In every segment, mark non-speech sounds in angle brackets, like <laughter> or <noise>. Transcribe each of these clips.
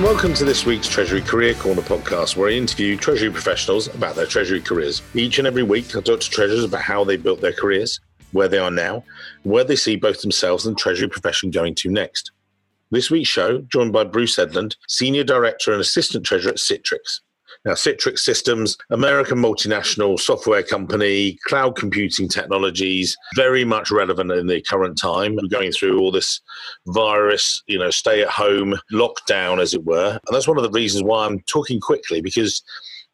Welcome to this week's Treasury Career Corner podcast, where I interview Treasury professionals about their Treasury careers. Each and every week, I talk to Treasurers about how they built their careers, where they are now, where they see both themselves and the Treasury profession going to next. This week's show, joined by Bruce Edlund, Senior Director and Assistant Treasurer at Citrix. Now, Citrix Systems, American multinational software company, cloud computing technologies, very much relevant in the current time. We're going through all this virus, you know, stay at home lockdown, as it were. And that's one of the reasons why I'm talking quickly because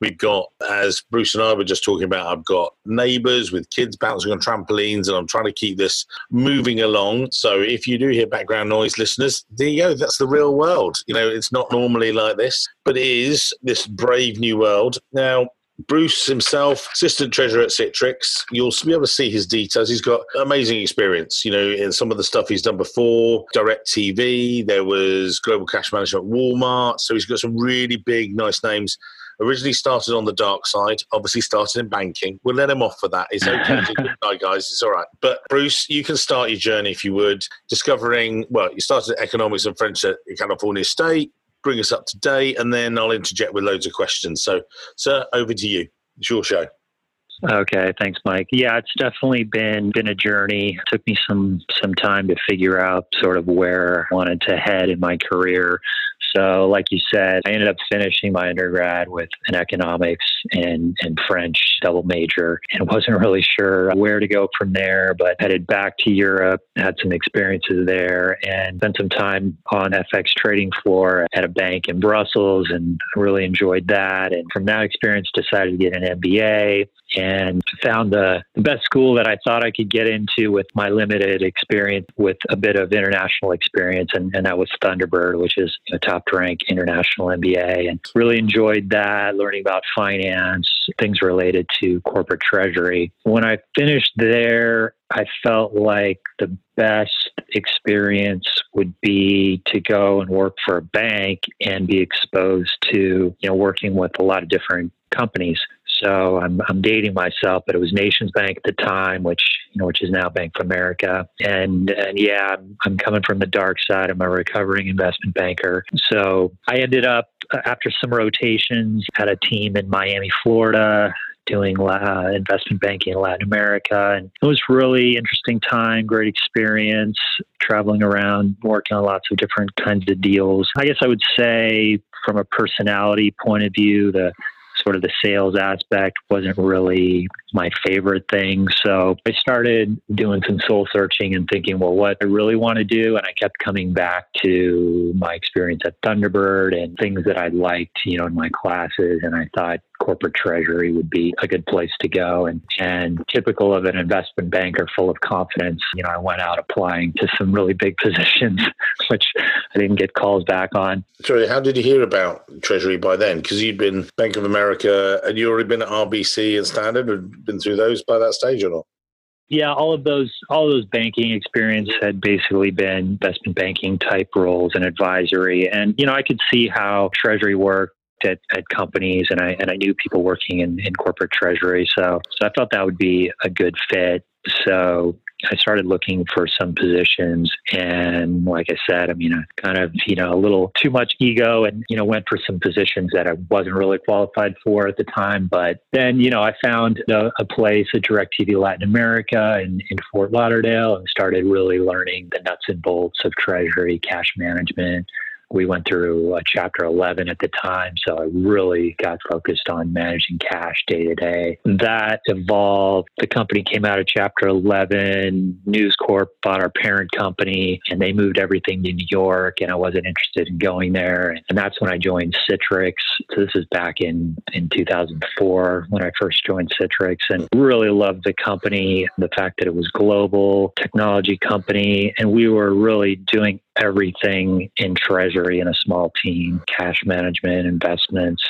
We've got, as Bruce and I were just talking about, I've got neighbors with kids bouncing on trampolines, and I'm trying to keep this moving along. So if you do hear background noise, listeners, there you go. That's the real world. You know, it's not normally like this, but it is this brave new world. Now, Bruce himself, assistant treasurer at Citrix. You'll be able to see his details. He's got amazing experience, you know, in some of the stuff he's done before. DirecTV, there was Global Cash Management Walmart. So he's got some really big, nice names originally started on the dark side, obviously started in banking. We'll let him off for that. It's okay. <laughs> Guys. It's all right. But Bruce, you can start your journey if you would, discovering, well, you started economics and French at California State, bring us up to date, and then I'll interject with loads of questions. So, sir, over to you. It's your show. Okay, thanks, Mike. Yeah, it's definitely been been a journey. It took me some some time to figure out sort of where I wanted to head in my career. So, like you said, I ended up finishing my undergrad with an economics and, and French double major and wasn't really sure where to go from there, but headed back to Europe, had some experiences there, and spent some time on FX trading floor at a bank in Brussels and really enjoyed that. And from that experience, decided to get an MBA and found the, best school that I thought I could get into with my limited experience with a bit of international experience. And, and that was Thunderbird, which is a top rank international MBA. And really enjoyed that, learning about finance, things related to corporate treasury. When I finished there, I felt like the best experience would be to go and work for a bank and be exposed to, you know, working with a lot of different companies. So I'm, I'm dating myself, but it was Nations Bank at the time, which you know, which is now Bank of America. And and yeah, I'm, I'm coming from the dark side. I'm a recovering investment banker. So I ended up uh, after some rotations had a team in Miami, Florida, doing uh, investment banking in Latin America. And it was really interesting time, great experience, traveling around, working on lots of different kinds of deals. I guess I would say from a personality point of view, the sort of the sales aspect wasn't really my favorite thing. So I started doing some soul searching and thinking, well, what I really want to do. And I kept coming back to my experience at Thunderbird and things that I liked, you know, in my classes. And I thought, corporate treasury would be a good place to go. And, and typical of an investment banker full of confidence, you know, I went out applying to some really big <laughs> positions, which I didn't get calls back on. Sorry, how did you hear about treasury by then? Because you'd been Bank of America and you already been at RBC and Standard, been through those by that stage or not? Yeah, all of those all of those banking experience had basically been investment banking type roles and advisory. And you know, I could see how treasury worked at, at companies and I and I knew people working in, in corporate treasury. So so I thought that would be a good fit. So I started looking for some positions and like I said, I mean I kind of, you know, a little too much ego and, you know, went for some positions that I wasn't really qualified for at the time. But then, you know, I found a, a place at DirecTV Latin America in, in Fort Lauderdale and started really learning the nuts and bolts of treasury, cash management, we went through uh, chapter 11 at the time. So I really got focused on managing cash day to day. That evolved. The company came out of chapter 11. News Corp bought our parent company and they moved everything to New York. And I wasn't interested in going there. And that's when I joined Citrix. So this is back in, in 2004 when I first joined Citrix and really loved the company, the fact that it was global technology company. And we were really doing everything in treasury in a small team cash management, investments,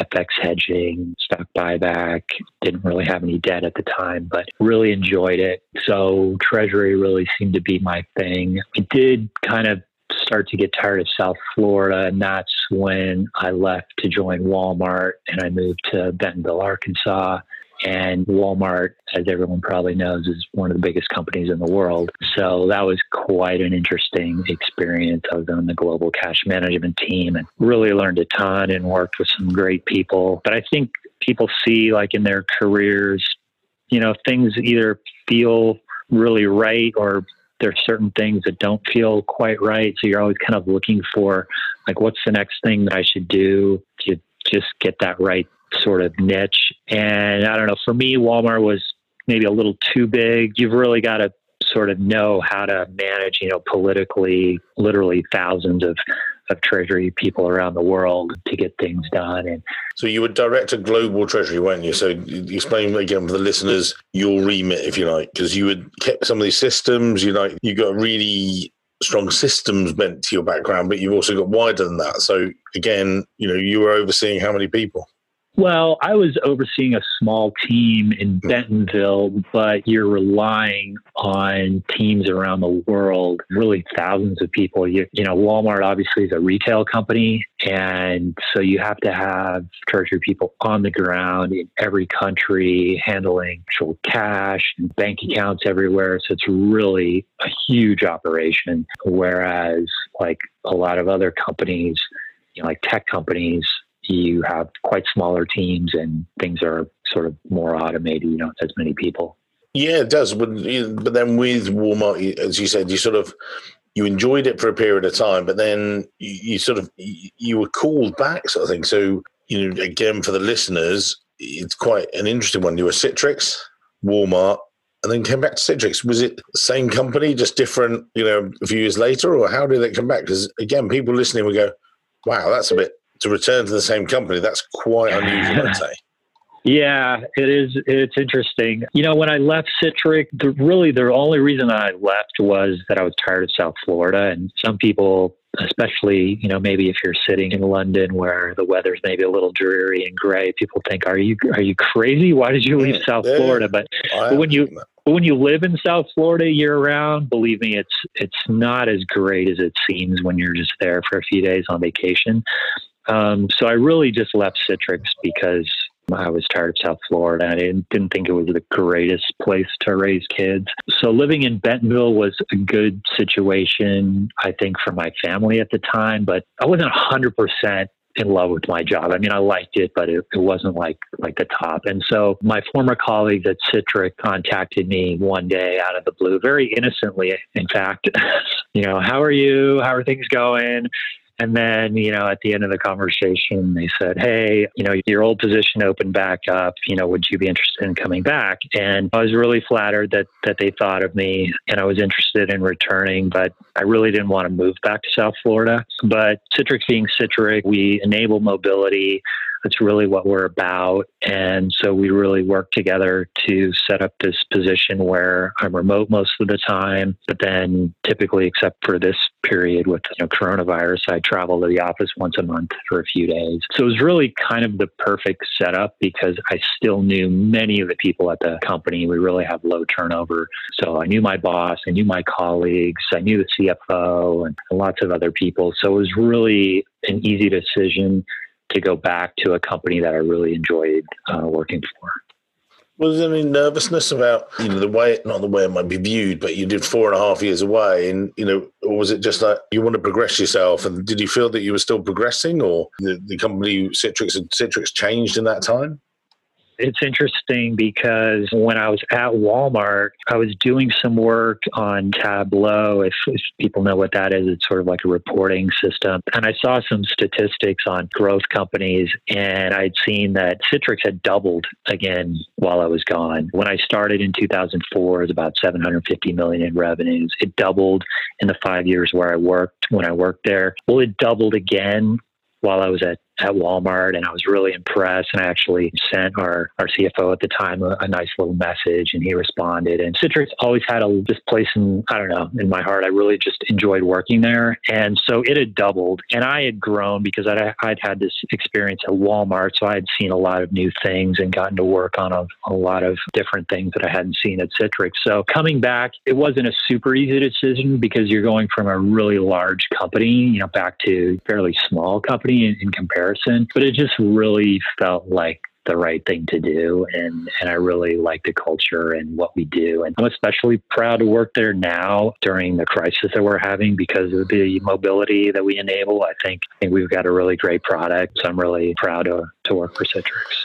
FX hedging, stock buyback. Didn't really have any debt at the time, but really enjoyed it. So, treasury really seemed to be my thing. I did kind of start to get tired of South Florida, and that's when I left to join Walmart and I moved to Bentonville, Arkansas And Walmart, as everyone probably knows, is one of the biggest companies in the world. So that was quite an interesting experience. I was on the global cash management team and really learned a ton and worked with some great people. But I think people see, like in their careers, you know, things either feel really right or there's certain things that don't feel quite right. So you're always kind of looking for like, what's the next thing that I should do to just get that right sort of niche. And I don't know, for me, Walmart was maybe a little too big. You've really got to sort of know how to manage, you know, politically, literally thousands of, of treasury people around the world to get things done. And so you were director global treasury, weren't you? So explain again for the listeners your remit, if you like, because you had kept some of these systems. You like you got really strong systems bent to your background, but you've also got wider than that. So again, you know, you were overseeing how many people? Well, I was overseeing a small team in hmm. Bentonville, but you're relying on teams around the world, really thousands of people. You, you know, Walmart obviously is a retail company, and so you have to have treasury people on the ground in every country handling actual cash and bank accounts everywhere. So it's really a huge operation. Whereas, like a lot of other companies, you know, like tech companies, you have quite smaller teams and things are sort of more automated. You don't have as many people. Yeah, it does. But but then with Walmart, as you said, you sort of you enjoyed it for a period of time, but then you, you sort of you were called back, sort of thing. So you know, again, for the listeners, it's quite an interesting one. You were Citrix, Walmart, and then came back to Citrix. Was it the same company, just different, you know, a few years later, or how did it come back? Because again, people listening would go, "Wow, that's a bit to return to the same company. That's quite unusual, I'd say. Yeah, it is. It's interesting. You know, when I left Citrix, the, really the only reason I left was that I was tired of South Florida. And some people, especially, you know, maybe if you're sitting in London where the weather's maybe a little dreary and gray, people think, "Are you are you crazy? Why did you leave yeah, South yeah, Florida?" But, but when you but when you live in South Florida year round, believe me, it's it's not as great as it seems when you're just there for a few days on vacation. Um, so I really just left Citrix because I was tired of South Florida. I didn't, didn't think it was the greatest place to raise kids. So living in Bentonville was a good situation, I think, for my family at the time, but I wasn't 100% in love with my job. I mean, I liked it, but it, it, wasn't like like the top. And so my former colleagues at Citrix contacted me one day out of the blue, very innocently, in fact. <laughs> you know, how are you? How are things going? And then, you know, at the end of the conversation, they said, Hey, you know, your old position opened back up. You know, would you be interested in coming back? And I was really flattered that, that they thought of me and I was interested in returning, but I really didn't want to move back to South Florida. But Citrix being Citrix, we enable mobility. That's really what we're about. And so we really work together to set up this position where I'm remote most of the time, but then typically, except for this period with you know, coronavirus, I travel to the office once a month for a few days. So it was really kind of the perfect setup because I still knew many of the people at the company. We really have low turnover. So I knew my boss, I knew my colleagues, I knew the CFO and lots of other people. So it was really an easy decision to go back to a company that I really enjoyed uh, working for. Was there any nervousness about you know the way not the way it might be viewed, but you did four and a half years away, and you know, or was it just like you want to progress yourself? And did you feel that you were still progressing, or the, the company Citrix Citrix changed in that time? It's interesting because when I was at Walmart, I was doing some work on Tableau. If, if, people know what that is, it's sort of like a reporting system. And I saw some statistics on growth companies, and I'd seen that Citrix had doubled again while I was gone. When I started in 2004, it was about 750 million in revenues. It doubled in the five years where I worked when I worked there. Well, it doubled again while I was at at Walmart, and I was really impressed. And I actually sent our, our CFO at the time a, a, nice little message, and he responded. And Citrix always had a this place in I don't know in my heart. I really just enjoyed working there, and so it had doubled, and I had grown because I'd, I'd had this experience at Walmart, so I had seen a lot of new things and gotten to work on a, a lot of different things that I hadn't seen at Citrix. So coming back, it wasn't a super easy decision because you're going from a really large company, you know, back to fairly small company in, in comparison comparison, but it just really felt like the right thing to do. And, and I really like the culture and what we do. And I'm especially proud to work there now during the crisis that we're having because of the mobility that we enable. I think, I think we've got a really great product. So I'm really proud to, to work for Citrix.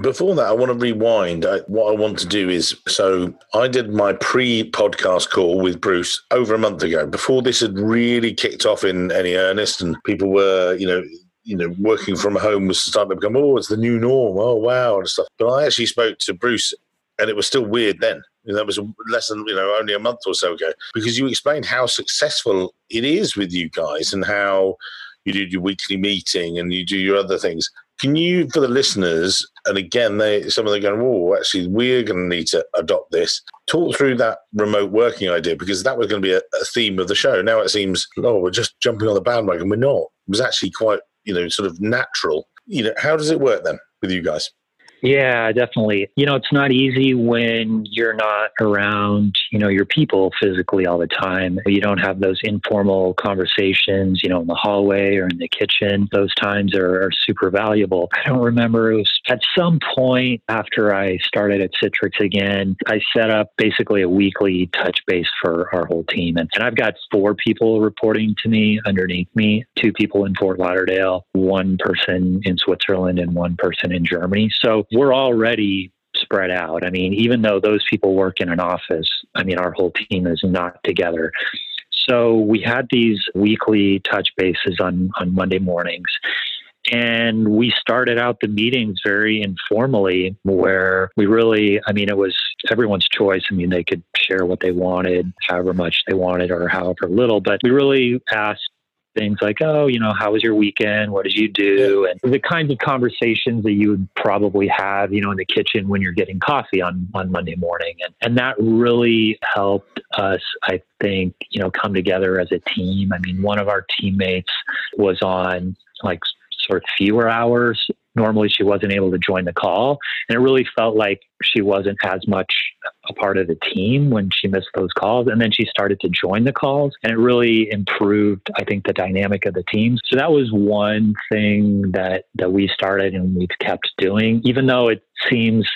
Before that, I want to rewind. I, what I want to do is so I did my pre podcast call with Bruce over a month ago, before this had really kicked off in any earnest, and people were, you know, you know, working from home was starting to become, oh, it's the new norm. Oh, wow, and stuff. But I actually spoke to Bruce, and it was still weird then. You know, that was less than you know only a month or so ago because you explained how successful it is with you guys and how you do your weekly meeting and you do your other things. Can you, for the listeners, and again, they some of them going, "Oh, actually, we're going to need to adopt this." Talk through that remote working idea because that was going to be a, a theme of the show. Now it seems, oh, we're just jumping on the bandwagon. We're not. It was actually quite, you know, sort of natural. You know, how does it work then with you guys? Yeah, definitely. You know, it's not easy when you're not around, you know, your people physically all the time. You don't have those informal conversations, you know, in the hallway or in the kitchen. Those times are, are super valuable. I don't remember. It was at some point after I started at Citrix again, I set up basically a weekly touch base for our whole team. And, and I've got four people reporting to me underneath me, two people in Fort Lauderdale, one person in Switzerland, and one person in Germany. So we're already spread out. I mean, even though those people work in an office, I mean, our whole team is not together. So we had these weekly touch bases on, on Monday mornings. And we started out the meetings very informally, where we really, I mean, it was everyone's choice. I mean, they could share what they wanted, however much they wanted, or however little, but we really asked things like, oh, you know, how was your weekend? What did you do? And the kinds of conversations that you would probably have, you know, in the kitchen when you're getting coffee on, on Monday morning. And, and that really helped us, I think, you know, come together as a team. I mean, one of our teammates was on like sort of fewer hours normally she wasn't able to join the call. And it really felt like she wasn't as much a part of the team when she missed those calls. And then she started to join the calls and it really improved, I think, the dynamic of the team. So that was one thing that, that we started and we've kept doing, even though it seems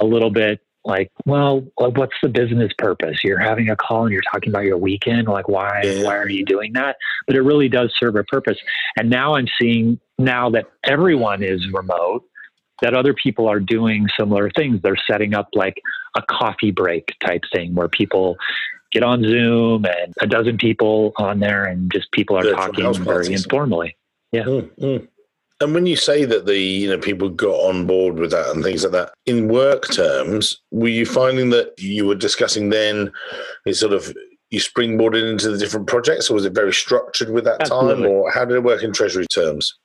a little bit like, well, what's the business purpose? You're having a call and you're talking about your weekend. Like, why, why are you doing that? But it really does serve a purpose. And now I'm seeing now that everyone is remote, that other people are doing similar things. They're setting up like a coffee break type thing where people get on Zoom and a dozen people on there and just people are talking very informally. Yeah. Mm-hmm. And when you say that the you know people got on board with that and things like that, in work terms, were you finding that you were discussing then is sort of you springboarded into the different projects, or was it very structured with that Absolutely. time, or how did it work in treasury terms?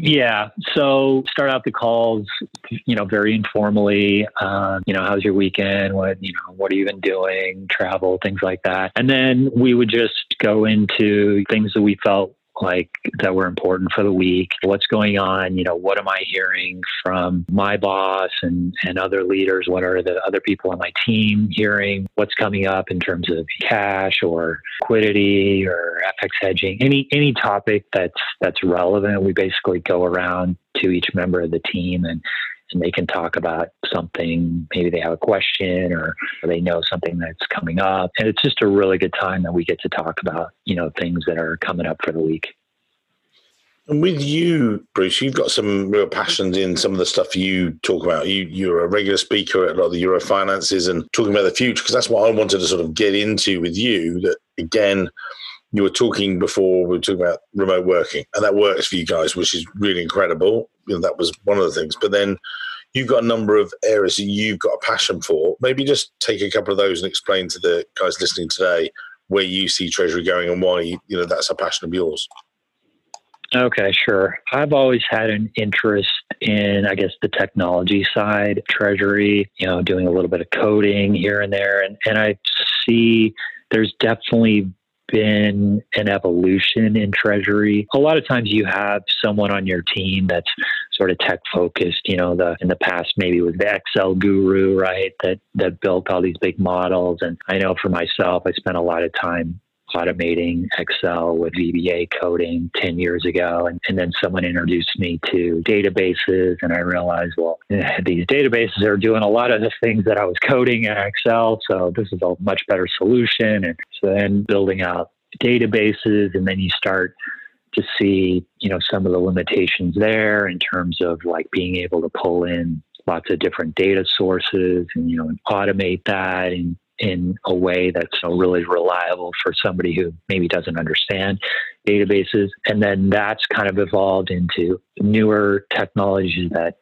Yeah. So start out the calls, you know, very informally. Uh, you know, how's your weekend? What you know, what have you been doing? Travel, things like that. And then we would just go into things that we felt like that were important for the week. What's going on? You know, what am I hearing from my boss and, and other leaders? What are the other people on my team hearing? What's coming up in terms of cash or liquidity or FX hedging? Any any topic that's that's relevant. We basically go around to each member of the team and and they can talk about something. Maybe they have a question or, they know something that's coming up. And it's just a really good time that we get to talk about, you know, things that are coming up for the week. And with you, Bruce, you've got some real passions in some of the stuff you talk about. You you're a regular speaker at a lot of the Eurofinances and talking about the future because that's what I wanted to sort of get into with you. That again, you were talking before we were talking about remote working, and that works for you guys, which is really incredible. You know, that was one of the things. But then you've got a number of areas that you've got a passion for. Maybe just take a couple of those and explain to the guys listening today where you see Treasury going and why you know that's a passion of yours. Okay, sure. I've always had an interest in, I guess, the technology side, Treasury. You know, doing a little bit of coding here and there, and and I see there's definitely been an evolution in treasury. A lot of times you have someone on your team that's sort of tech focused, you know, the in the past maybe was the Excel guru, right? That that built all these big models. And I know for myself, I spent a lot of time automating Excel with VBA coding 10 years ago. And, and then someone introduced me to databases, and I realized, well, <laughs> these databases are doing a lot of the things that I was coding in Excel. So this is a much better solution. And so then building out databases, and then you start to see, you know, some of the limitations there in terms of like being able to pull in lots of different data sources and, you know, and automate that and in a way that's really reliable for somebody who maybe doesn't understand databases. And then that's kind of evolved into newer technologies that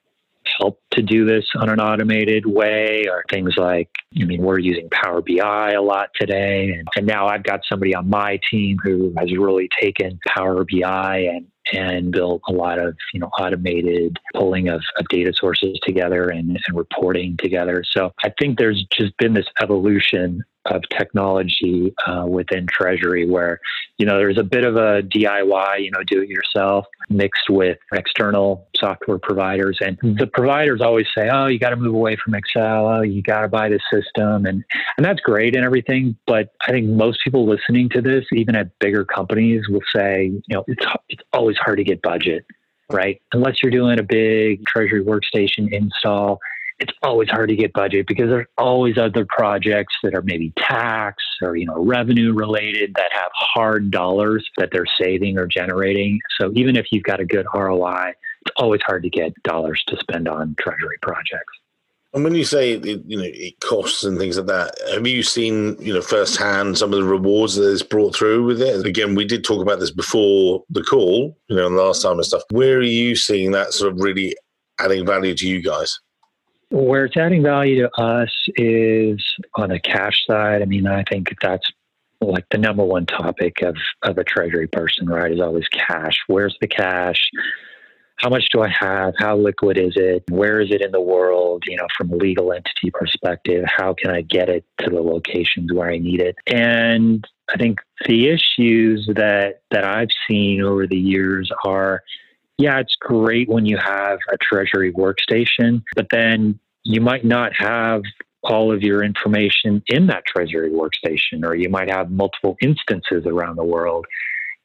help to do this on an automated way or things like i mean we're using power bi a lot today and, and now i've got somebody on my team who has really taken power bi and and built a lot of you know automated pulling of, of data sources together and, and reporting together. So i think there's just been this evolution of technology uh, within Treasury, where you know there's a bit of a DIY, you know, do it yourself, mixed with external software providers, and the providers always say, "Oh, you got to move away from Excel. Oh, you got to buy the system," and and that's great and everything. But I think most people listening to this, even at bigger companies, will say, you know, it's it's always hard to get budget, right? Unless you're doing a big Treasury workstation install it's always hard to get budget because there's always other projects that are maybe tax or you know revenue related that have hard dollars that they're saving or generating. So even if you've got a good ROI, it's always hard to get dollars to spend on treasury projects. And when you say you know it costs and things like that, have you seen you know firsthand some of the rewards that it's brought through with it? Again, we did talk about this before the call, you know, last time and stuff. Where are you seeing that sort of really adding value to you guys? Where it's adding value to us is on the cash side. I mean, I think that's like the number one topic of, of a treasury person, right? Is always cash. Where's the cash? How much do I have? How liquid is it? Where is it in the world? You know, from a legal entity perspective, how can I get it to the locations where I need it? And I think the issues that that I've seen over the years are yeah, it's great when you have a treasury workstation, but then you might not have all of your information in that treasury workstation, or you might have multiple instances around the world.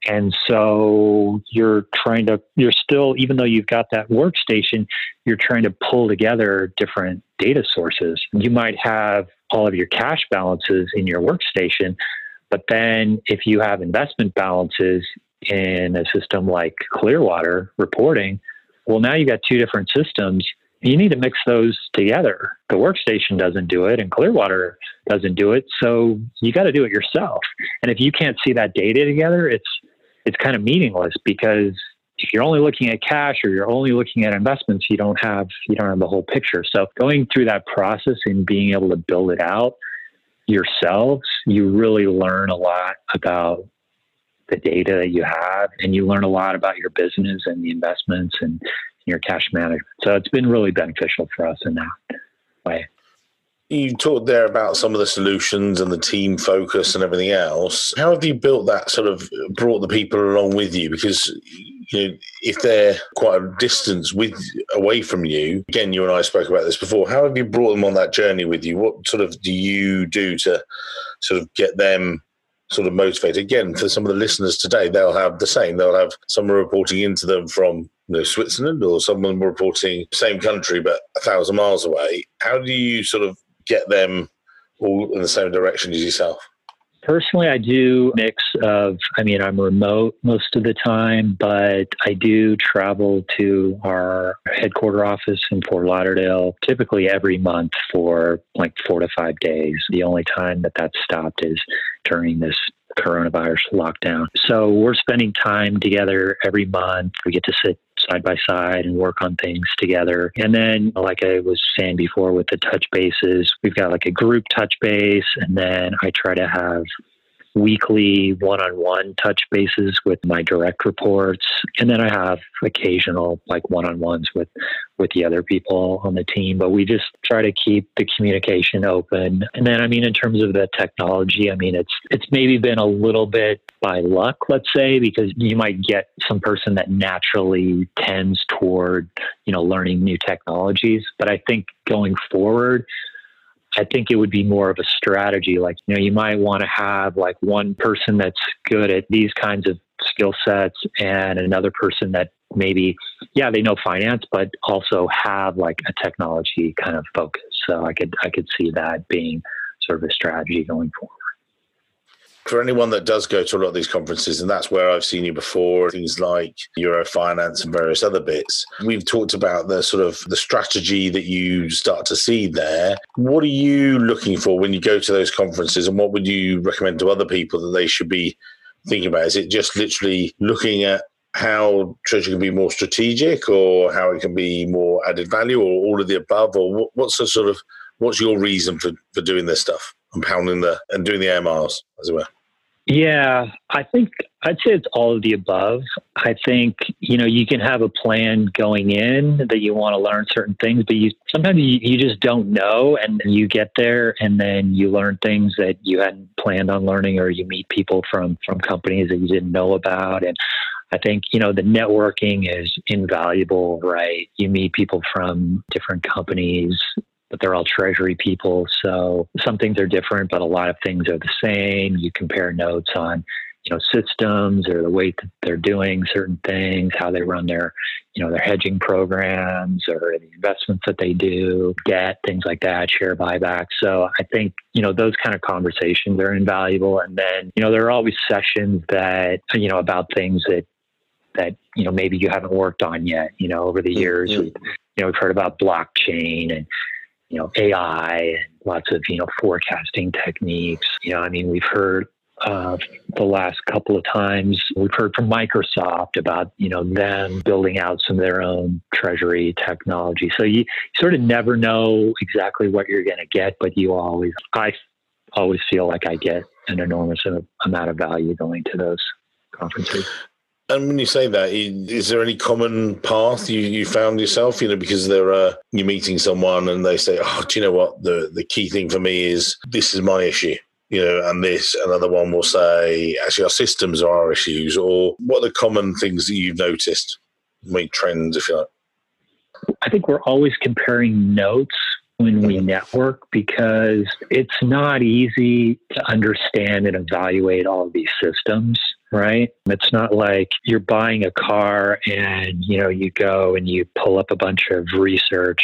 And so you're trying to, you're still, even though you've got that workstation, you're trying to pull together different data sources. You might have all of your cash balances in your workstation, but then if you have investment balances in a system like Clearwater reporting, well, now you got two different systems. You need to mix those together. The workstation doesn't do it, and Clearwater doesn't do it. So you got to do it yourself. And if you can't see that data together, it's it's kind of meaningless because if you're only looking at cash or you're only looking at investments, you don't have you don't have the whole picture. So going through that process and being able to build it out yourselves, you really learn a lot about the data you have, and you learn a lot about your business and the investments and your cash management. So it's been really beneficial for us in that way. You talked there about some of the solutions and the team focus and everything else. How have you built that sort of brought the people along with you? Because you know, if they're quite a distance with away from you, again, you and I spoke about this before. How have you brought them on that journey with you? What sort of do you do to sort of get them sort of motivated. Again, for some of the listeners today, they'll have the same. They'll have someone reporting into them from you know, Switzerland or someone reporting same country but a thousand miles away. How do you sort of get them all in the same direction as yourself? Personally, I do mix of, I mean, I'm remote most of the time, but I do travel to our headquarter office in Fort Lauderdale typically every month for like four to five days. The only time that that's stopped is during this coronavirus lockdown. So we're spending time together every month. We get to sit side by side and work on things together. And then, like I was saying before with the touch bases, we've got like a group touch base, and then I try to have weekly one-on-one touch bases with my direct reports. And then i have occasional like one-on-ones with with the other people on the team but we just try to keep the communication open. And then i mean in terms of the technology i mean it's it's maybe been a little bit by luck let's say because you might get some person that naturally tends toward you know learning new technologies. But i think going forward I think it would be more of a strategy. Like, you know, you might want to have like one person that's good at these kinds of skill sets and another person that maybe, yeah, they know finance, but also have like a technology kind of focus. So I could, I could see that being sort of a strategy going forward for anyone that does go to a lot of these conferences, and that's where I've seen you before, things like Eurofinance and various other bits. We've talked about the sort of the strategy that you start to see there. What are you looking for when you go to those conferences, and what would you recommend to other people that they should be thinking about? Is it just literally looking at how treasury can be more strategic, or how it can be more added value, or all of the above, or what's the sort of what's your reason for for doing this stuff? And pounding the and doing the air miles, as it were? Yeah, I think I'd say it's all of the above. I think you know you can have a plan going in that you want to learn certain things, but you sometimes you, you just don't know, and you get there, and then you learn things that you hadn't planned on learning, or you meet people from from companies that you didn't know about, and I think, you know, the networking is invaluable, right? You meet people from different companies but they're all treasury people. So some things are different, but a lot of things are the same. You compare notes on, you know, systems or the way that they're doing certain things, how they run their, you know, their hedging programs or the investments that they do, debt, things like that, share buybacks. So I think, you know, those kind of conversations are invaluable. And then, you know, there are always sessions that, you know, about things that that you know maybe you haven't worked on yet you know over the years mm-hmm. we've, you know we've heard about blockchain and you know, AI and lots of, you know, forecasting techniques. You know, I mean, we've heard uh, the last couple of times we've heard from Microsoft about you know them building out some of their own treasury technology. So you sort of never know exactly what you're going to get, but you always I always feel like I get an enormous amount of value going to those conferences. And when you say that, is there any common path you, you found yourself? You know, because there are you're meeting someone and they say, "Oh, do you know what? The the key thing for me is this is my issue." You know, and this another one will say, "Actually, our systems are our issues." Or what are the common things that you've noticed, make trends, if you like? I think we're always comparing notes when we mm-hmm. network because it's not easy to understand and evaluate all of these systems right? It's not like you're buying a car and, you know, you go and you pull up a bunch of research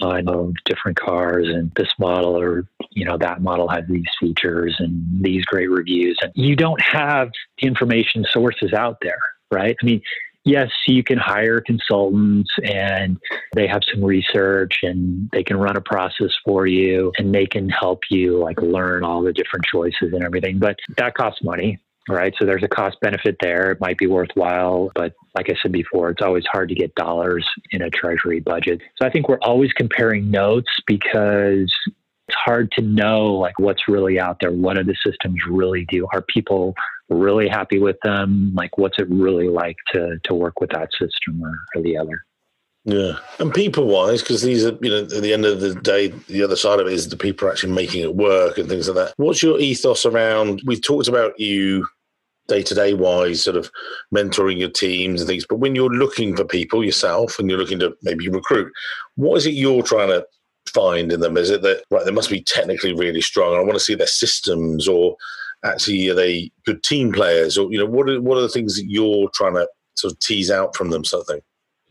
on um, different cars and this model or, you know, that model has these features and these great reviews. And you don't have the information sources out there, right? I mean, yes, you can hire consultants and they have some research and they can run a process for you and they can help you like learn all the different choices and everything. But that costs money right? So there's a cost benefit there. It might be worthwhile, but like I said before, it's always hard to get dollars in a treasury budget. So I think we're always comparing notes because it's hard to know like what's really out there. What do the systems really do? Are people really happy with them? Like what's it really like to to work with that system or, or the other? Yeah, and people wise, because these are, you know, at the end of the day, the other side of it is the people are actually making it work and things like that. What's your ethos around? We've talked about you day to day wise, sort of mentoring your teams and things, but when you're looking for people yourself and you're looking to maybe recruit, what is it you're trying to find in them? Is it that, right, they must be technically really strong? I want to see their systems or actually are they good team players or, you know, what are, what are the things that you're trying to sort of tease out from them, sort of thing?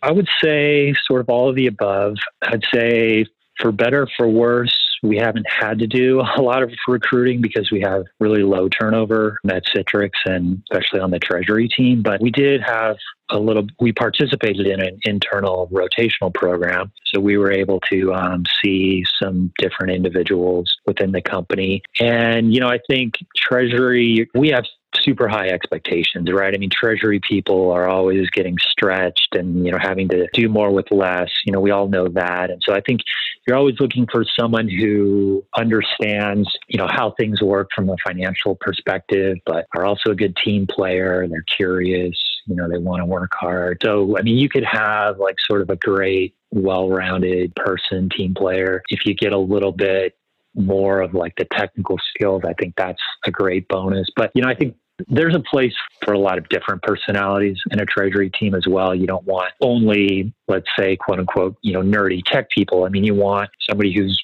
I would say sort of all of the above. I'd say for better, for worse, we haven't had to do a lot of recruiting because we have really low turnover at Citrix and especially on the treasury team. But we did have a little, we participated in an internal rotational program. So we were able to um, see some different individuals within the company. And, you know, I think treasury, we have super high expectations, right? I mean, treasury people are always getting stretched and, you know, having to do more with less. You know, we all know that. And so I think you're always looking for someone who understands, you know, how things work from a financial perspective, but are also a good team player. They're curious, you know, they want to work hard. So, I mean, you could have like sort of a great, well rounded person, team player. If you get a little bit more of like the technical skills, I think that's a great bonus. But, you know, I think there's a place for a lot of different personalities in a treasury team as well. You don't want only, let's say, quote unquote, you know, nerdy tech people. I mean, you want somebody who's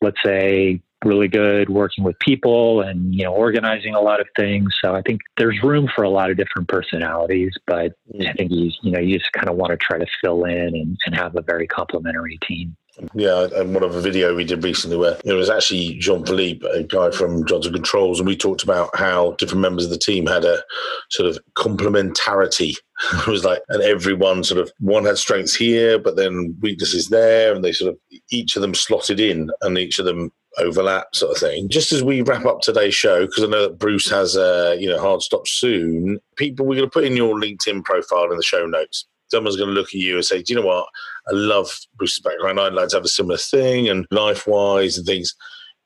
let's say, really good working with people and you know organizing a lot of things so i think there's room for a lot of different personalities but mm. i think you you know you just kind of want to try to fill in and, and have a very complementary team yeah, and one of a video we did recently where it was actually Jean Philippe, a guy from Johnson Controls, and we talked about how different members of the team had a sort of complementarity. <laughs> it was like, and everyone sort of one had strengths here, but then weaknesses there, and they sort of each of them slotted in, and each of them overlap sort of thing. Just as we wrap up today's show, because I know that Bruce has a you know hard stop soon, people we're going to put in your LinkedIn profile in the show notes someone's going to look at you and say, "Do you know what? I love Bruce's background. I'd like to have a similar thing, and life wise and things."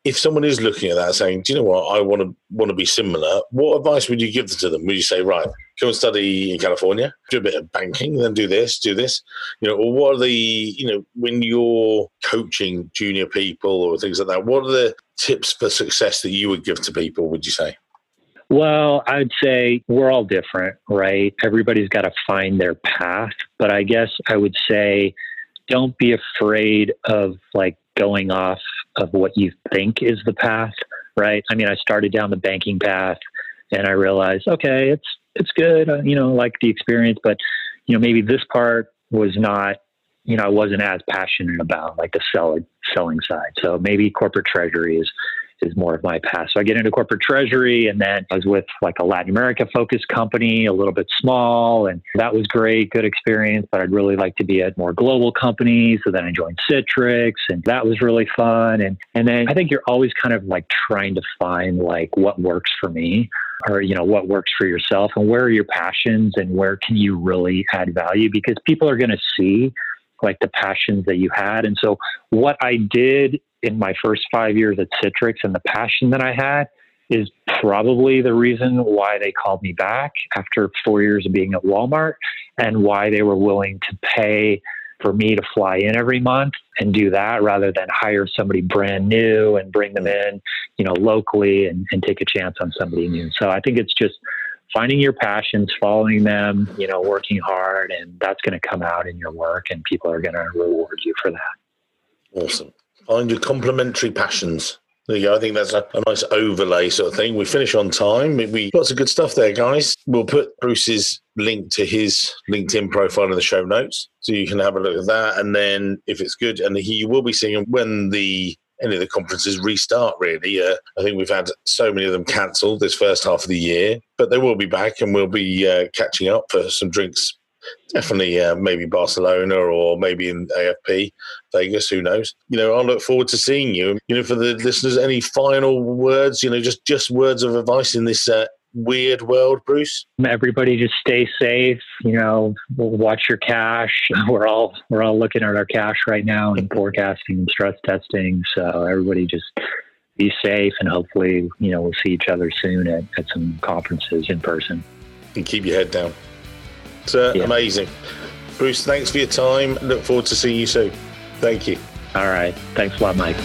If someone is looking at that, saying, "Do you know what? I want to want to be similar," what advice would you give to them? Would you say, "Right, go and study in California, do a bit of banking, then do this, do this," you know, or what are the, you know, when you're coaching junior people or things like that, what are the tips for success that you would give to people? Would you say? Well, I'd say we're all different, right? Everybody's got to find their path. But I guess I would say don't be afraid of like going off of what you think is the path, right? I mean, I started down the banking path and I realized, okay, it's it's good, uh, you know, like the experience, but you know, maybe this part was not, you know, I wasn't as passionate about like the selling selling side. So maybe corporate treasury is is more of my past. So I get into corporate treasury and then I was with like a Latin America focused company, a little bit small, and that was great, good experience, but I'd really like to be at more global companies. So then I joined Citrix and that was really fun. And and then I think you're always kind of like trying to find like what works for me or you know what works for yourself and where are your passions and where can you really add value because people are going to see like the passions that you had. And so what I did in my first five years at Citrix and the passion that I had is probably the reason why they called me back after four years of being at Walmart and why they were willing to pay for me to fly in every month and do that rather than hire somebody brand new and bring them in, you know, locally and, and take a chance on somebody new. So I think it's just finding your passions, following them, you know, working hard, and that's going to come out in your work, and people are going to reward you for that. Awesome. Find your complementary passions. There you go. I think that's a, a, nice overlay sort of thing. We finish on time. We lots of good stuff there, guys. We'll put Bruce's link to his LinkedIn profile in the show notes, so you can have a look at that. And then, if it's good, and he will be seeing when the any of the conferences restart, really. Uh, I think we've had so many of them cancelled this first half of the year, but they will be back and we'll be uh, catching up for some drinks. Definitely, uh, maybe Barcelona or maybe in AFP, Vegas, who knows? You know, I look forward to seeing you. You know, for the listeners, any final words, you know, just, just words of advice in this uh, weird world, Bruce? Everybody just stay safe. You know, watch your cash. <laughs> We're all we're all looking at our cash right now and forecasting and stress testing. So everybody just be safe and hopefully, you know, we'll see each other soon at, at some conferences in person. And keep your head down. It's uh, yeah. amazing. Bruce, thanks for your time. Look forward to seeing you soon. Thank you. All right. Thanks a lot, Mike.